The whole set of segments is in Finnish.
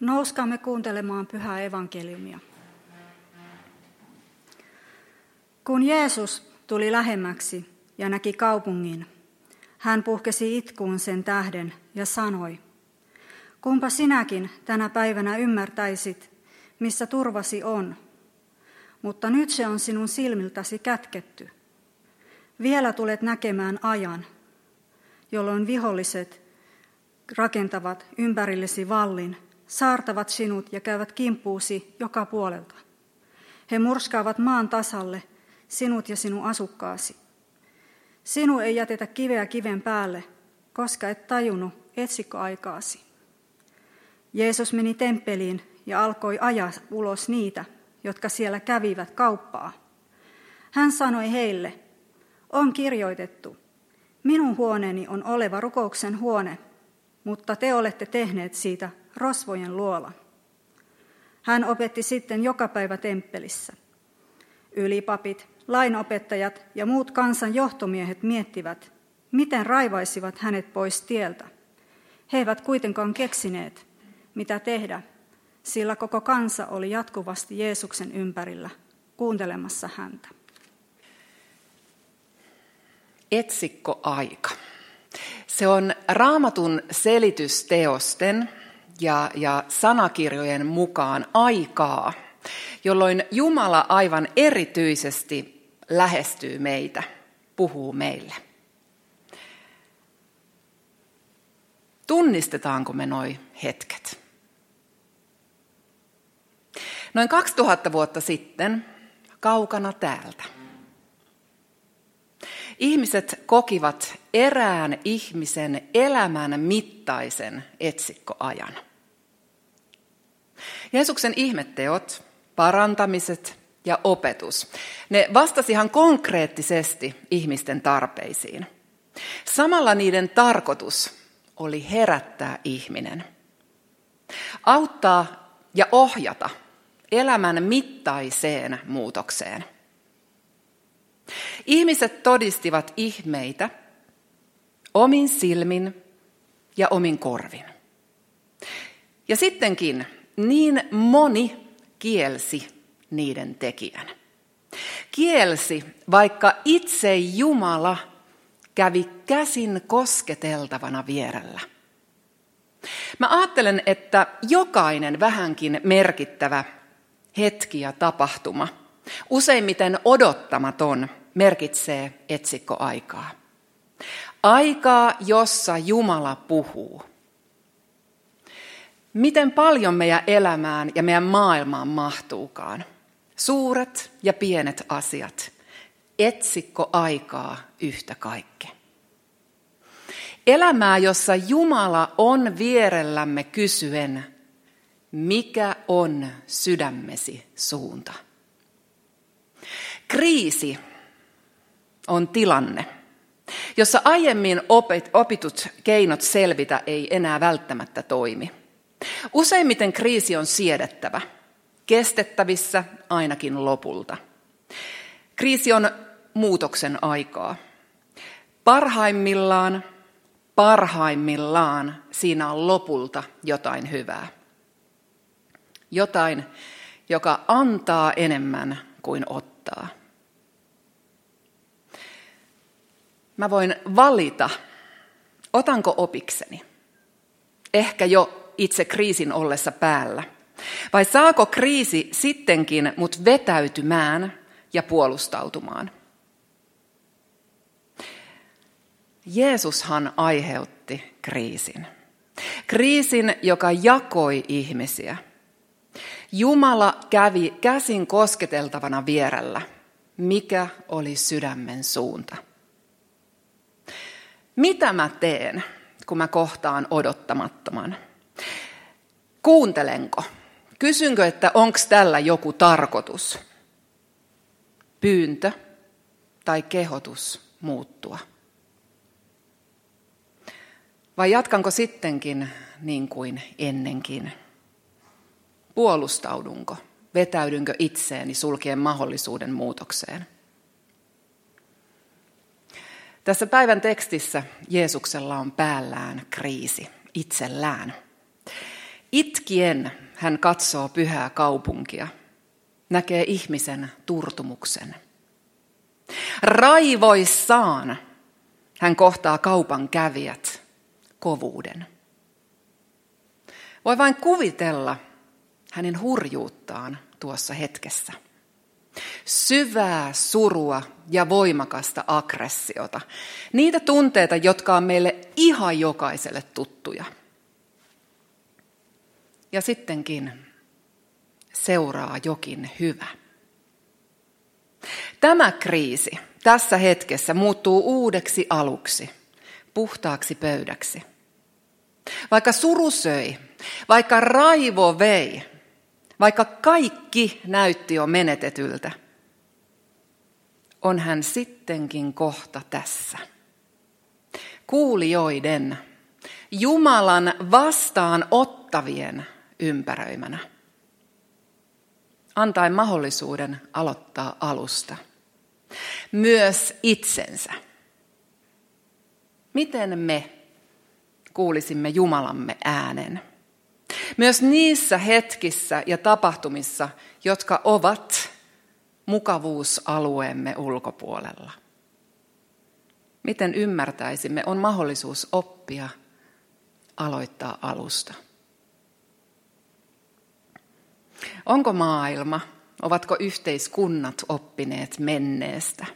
Nouskaamme kuuntelemaan pyhää evankeliumia. Kun Jeesus tuli lähemmäksi ja näki kaupungin, hän puhkesi itkuun sen tähden ja sanoi, kumpa sinäkin tänä päivänä ymmärtäisit, missä turvasi on, mutta nyt se on sinun silmiltäsi kätketty. Vielä tulet näkemään ajan, jolloin viholliset rakentavat ympärillesi vallin, saartavat sinut ja käyvät kimppuusi joka puolelta. He murskaavat maan tasalle sinut ja sinun asukkaasi. Sinu ei jätetä kiveä kiven päälle, koska et tajunnut etsikkoaikaasi. Jeesus meni temppeliin ja alkoi ajaa ulos niitä, jotka siellä kävivät kauppaa. Hän sanoi heille, on kirjoitettu, minun huoneeni on oleva rukouksen huone, mutta te olette tehneet siitä rosvojen luola. Hän opetti sitten joka päivä temppelissä. Ylipapit, lainopettajat ja muut kansan johtomiehet miettivät, miten raivaisivat hänet pois tieltä. He eivät kuitenkaan keksineet, mitä tehdä, sillä koko kansa oli jatkuvasti Jeesuksen ympärillä kuuntelemassa häntä. Etsikko aika. Se on raamatun selitysteosten ja, ja sanakirjojen mukaan aikaa, jolloin Jumala aivan erityisesti lähestyy meitä, puhuu meille. Tunnistetaanko me noi hetket? Noin 2000 vuotta sitten, kaukana täältä, ihmiset kokivat erään ihmisen elämän mittaisen etsikkoajan. Jeesuksen ihmetteot, parantamiset ja opetus, ne vastasi ihan konkreettisesti ihmisten tarpeisiin. Samalla niiden tarkoitus oli herättää ihminen. Auttaa ja ohjata elämän mittaiseen muutokseen. Ihmiset todistivat ihmeitä omin silmin ja omin korvin. Ja sittenkin niin moni kielsi niiden tekijän. Kielsi, vaikka itse Jumala kävi käsin kosketeltavana vierellä. Mä ajattelen, että jokainen vähänkin merkittävä hetki ja tapahtuma, useimmiten odottamaton, merkitsee etsikkoaikaa. Aikaa, jossa Jumala puhuu. Miten paljon meidän elämään ja meidän maailmaan mahtuukaan? Suuret ja pienet asiat. Etsikko aikaa yhtä kaikki. Elämää, jossa Jumala on vierellämme kysyen, mikä on sydämesi suunta? Kriisi on tilanne, jossa aiemmin opitut keinot selvitä ei enää välttämättä toimi. Useimmiten kriisi on siedettävä, kestettävissä ainakin lopulta. Kriisi on muutoksen aikaa. Parhaimmillaan, parhaimmillaan siinä on lopulta jotain hyvää. Jotain, joka antaa enemmän kuin ottaa. Mä voin valita, otanko opikseni. Ehkä jo itse kriisin ollessa päällä. Vai saako kriisi sittenkin mut vetäytymään ja puolustautumaan? Jeesushan aiheutti kriisin. Kriisin, joka jakoi ihmisiä. Jumala kävi käsin kosketeltavana vierellä. Mikä oli sydämen suunta? Mitä mä teen, kun mä kohtaan odottamattoman? Kuuntelenko? Kysynkö, että onko tällä joku tarkoitus? Pyyntö tai kehotus muuttua? Vai jatkanko sittenkin niin kuin ennenkin? Puolustaudunko? Vetäydynkö itseeni sulkien mahdollisuuden muutokseen? Tässä päivän tekstissä Jeesuksella on päällään kriisi itsellään. Itkien hän katsoo pyhää kaupunkia, näkee ihmisen turtumuksen. Raivoissaan hän kohtaa kaupan kävijät kovuuden. Voi vain kuvitella hänen hurjuuttaan tuossa hetkessä. Syvää surua ja voimakasta aggressiota. Niitä tunteita, jotka on meille ihan jokaiselle tuttuja. Ja sittenkin seuraa jokin hyvä. Tämä kriisi tässä hetkessä muuttuu uudeksi aluksi, puhtaaksi pöydäksi. Vaikka suru söi, vaikka raivo vei, vaikka kaikki näytti jo menetetyltä, on hän sittenkin kohta tässä. Kuulijoiden, Jumalan vastaan ottavien ympäröimänä. Antaen mahdollisuuden aloittaa alusta. Myös itsensä. Miten me kuulisimme Jumalamme äänen? Myös niissä hetkissä ja tapahtumissa, jotka ovat mukavuusalueemme ulkopuolella. Miten ymmärtäisimme, on mahdollisuus oppia aloittaa alusta. Onko maailma, ovatko yhteiskunnat oppineet menneestä?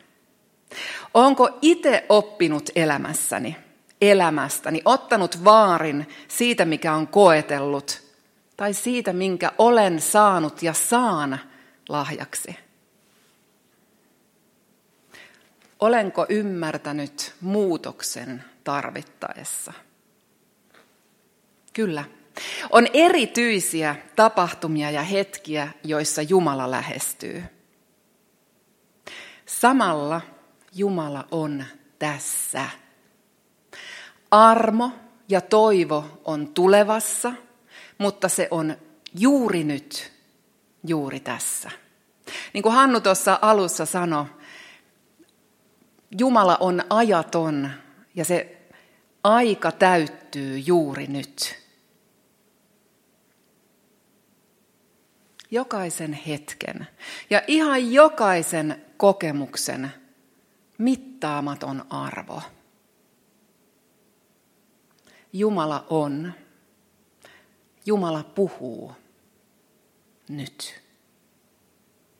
Onko itse oppinut elämässäni, elämästäni, ottanut vaarin siitä, mikä on koetellut, tai siitä, minkä olen saanut ja saan lahjaksi? Olenko ymmärtänyt muutoksen tarvittaessa? Kyllä. On erityisiä tapahtumia ja hetkiä, joissa Jumala lähestyy. Samalla Jumala on tässä. Armo ja toivo on tulevassa, mutta se on juuri nyt, juuri tässä. Niin kuin Hannu tuossa alussa sanoi, Jumala on ajaton ja se aika täyttyy juuri nyt. Jokaisen hetken ja ihan jokaisen kokemuksen mittaamaton arvo. Jumala on. Jumala puhuu nyt.